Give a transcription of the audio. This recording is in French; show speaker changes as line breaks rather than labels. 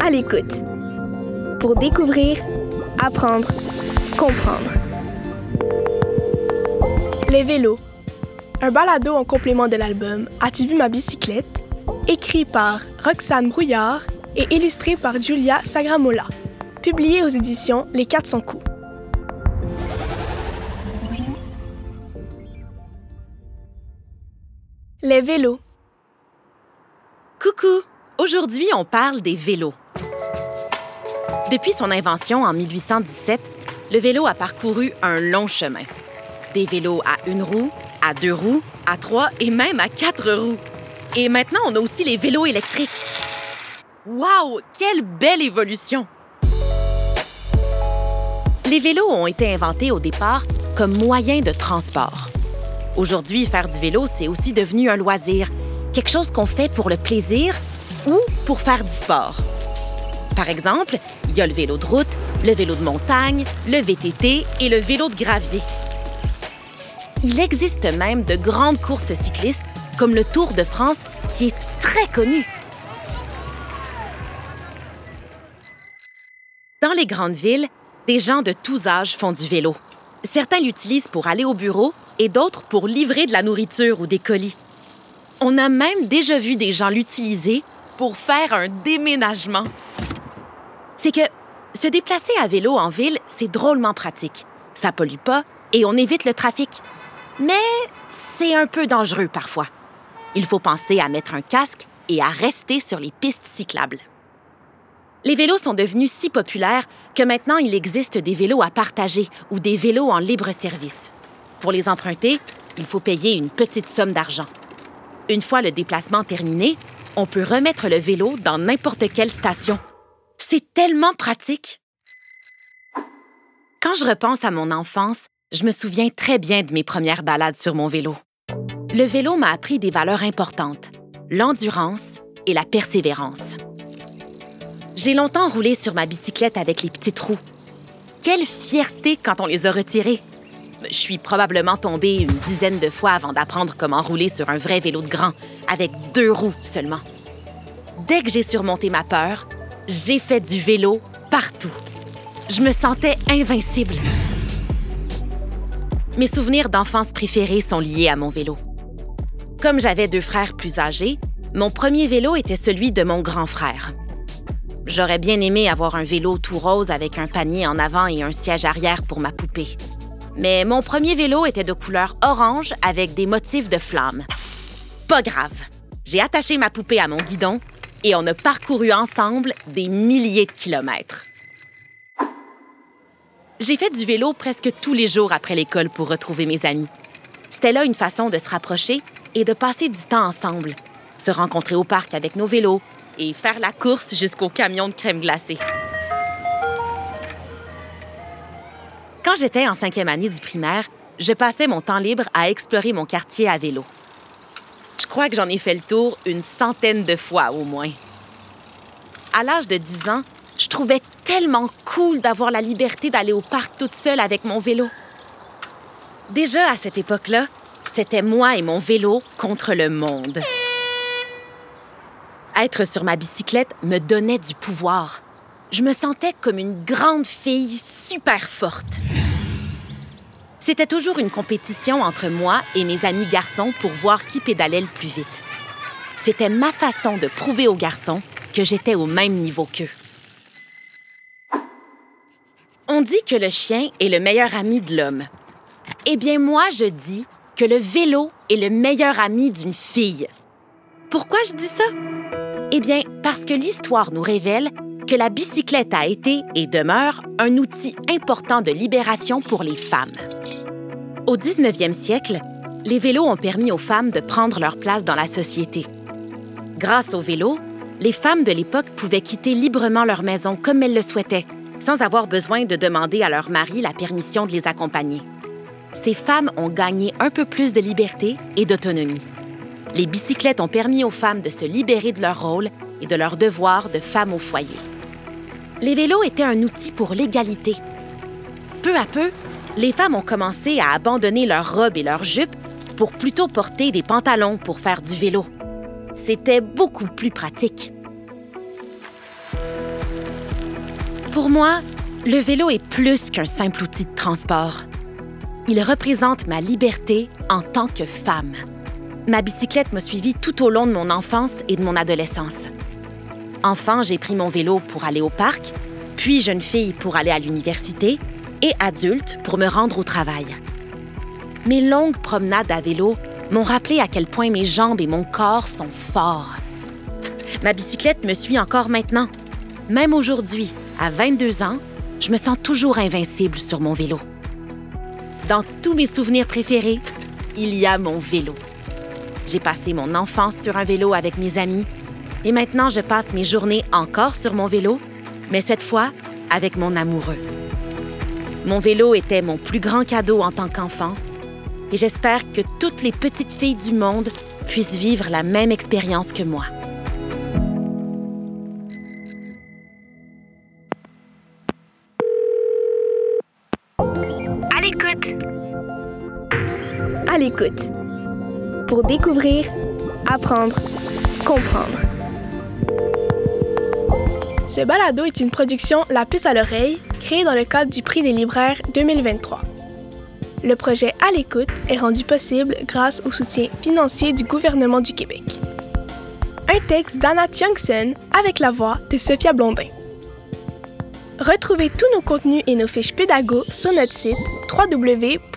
À l'écoute. Pour découvrir, apprendre, comprendre. Les vélos. Un balado en complément de l'album As-tu vu ma bicyclette? écrit par Roxane Brouillard et illustré par Julia Sagramola. Publié aux éditions Les 400 coups. Les vélos.
Coucou! Aujourd'hui, on parle des vélos. Depuis son invention en 1817, le vélo a parcouru un long chemin. Des vélos à une roue, à deux roues, à trois et même à quatre roues. Et maintenant, on a aussi les vélos électriques. Waouh! Quelle belle évolution! Les vélos ont été inventés au départ comme moyen de transport. Aujourd'hui, faire du vélo, c'est aussi devenu un loisir, quelque chose qu'on fait pour le plaisir ou pour faire du sport. Par exemple, il y a le vélo de route, le vélo de montagne, le VTT et le vélo de gravier. Il existe même de grandes courses cyclistes comme le Tour de France qui est très connu. Dans les grandes villes, des gens de tous âges font du vélo. Certains l'utilisent pour aller au bureau et d'autres pour livrer de la nourriture ou des colis. On a même déjà vu des gens l'utiliser pour faire un déménagement. C'est que se déplacer à vélo en ville, c'est drôlement pratique. Ça pollue pas et on évite le trafic. Mais c'est un peu dangereux parfois. Il faut penser à mettre un casque et à rester sur les pistes cyclables. Les vélos sont devenus si populaires que maintenant il existe des vélos à partager ou des vélos en libre service. Pour les emprunter, il faut payer une petite somme d'argent. Une fois le déplacement terminé, on peut remettre le vélo dans n'importe quelle station. C'est tellement pratique. Quand je repense à mon enfance, je me souviens très bien de mes premières balades sur mon vélo. Le vélo m'a appris des valeurs importantes, l'endurance et la persévérance. J'ai longtemps roulé sur ma bicyclette avec les petites roues. Quelle fierté quand on les a retirées. Je suis probablement tombée une dizaine de fois avant d'apprendre comment rouler sur un vrai vélo de grand, avec deux roues seulement. Dès que j'ai surmonté ma peur, j'ai fait du vélo partout. Je me sentais invincible. Mes souvenirs d'enfance préférés sont liés à mon vélo. Comme j'avais deux frères plus âgés, mon premier vélo était celui de mon grand frère. J'aurais bien aimé avoir un vélo tout rose avec un panier en avant et un siège arrière pour ma poupée. Mais mon premier vélo était de couleur orange avec des motifs de flammes. Pas grave. J'ai attaché ma poupée à mon guidon et on a parcouru ensemble des milliers de kilomètres. J'ai fait du vélo presque tous les jours après l'école pour retrouver mes amis. C'était là une façon de se rapprocher et de passer du temps ensemble, se rencontrer au parc avec nos vélos et faire la course jusqu'au camion de crème glacée. Quand j'étais en cinquième année du primaire, je passais mon temps libre à explorer mon quartier à vélo. Je crois que j'en ai fait le tour une centaine de fois au moins. À l'âge de 10 ans, je trouvais tellement cool d'avoir la liberté d'aller au parc toute seule avec mon vélo. Déjà à cette époque-là, c'était moi et mon vélo contre le monde. Être sur ma bicyclette me donnait du pouvoir. Je me sentais comme une grande fille super forte. C'était toujours une compétition entre moi et mes amis garçons pour voir qui pédalait le plus vite. C'était ma façon de prouver aux garçons que j'étais au même niveau qu'eux. On dit que le chien est le meilleur ami de l'homme. Eh bien, moi, je dis que le vélo est le meilleur ami d'une fille. Pourquoi je dis ça? Eh bien, parce que l'histoire nous révèle que la bicyclette a été et demeure un outil important de libération pour les femmes. Au 19e siècle, les vélos ont permis aux femmes de prendre leur place dans la société. Grâce au vélo, les femmes de l'époque pouvaient quitter librement leur maison comme elles le souhaitaient, sans avoir besoin de demander à leur mari la permission de les accompagner. Ces femmes ont gagné un peu plus de liberté et d'autonomie. Les bicyclettes ont permis aux femmes de se libérer de leur rôle et de leur devoir de femme au foyer. Les vélos étaient un outil pour l'égalité. Peu à peu, les femmes ont commencé à abandonner leurs robes et leurs jupes pour plutôt porter des pantalons pour faire du vélo. c'était beaucoup plus pratique. Pour moi, le vélo est plus qu'un simple outil de transport. Il représente ma liberté en tant que femme. Ma bicyclette m'a suivie tout au long de mon enfance et de mon adolescence. Enfant, j'ai pris mon vélo pour aller au parc, puis jeune fille pour aller à l'université et adulte pour me rendre au travail. Mes longues promenades à vélo m'ont rappelé à quel point mes jambes et mon corps sont forts. Ma bicyclette me suit encore maintenant. Même aujourd'hui, à 22 ans, je me sens toujours invincible sur mon vélo. Dans tous mes souvenirs préférés, il y a mon vélo. J'ai passé mon enfance sur un vélo avec mes amis et maintenant je passe mes journées encore sur mon vélo, mais cette fois avec mon amoureux. Mon vélo était mon plus grand cadeau en tant qu'enfant et j'espère que toutes les petites filles du monde puissent vivre la même expérience que moi.
À l'écoute. À l'écoute. Pour découvrir, apprendre, comprendre. Ce balado est une production La puce à l'oreille, créée dans le cadre du Prix des libraires 2023. Le projet À l'écoute est rendu possible grâce au soutien financier du gouvernement du Québec. Un texte d'Anna Tiangson avec la voix de Sophia Blondin. Retrouvez tous nos contenus et nos fiches pédago sur notre site www.lpalo.com.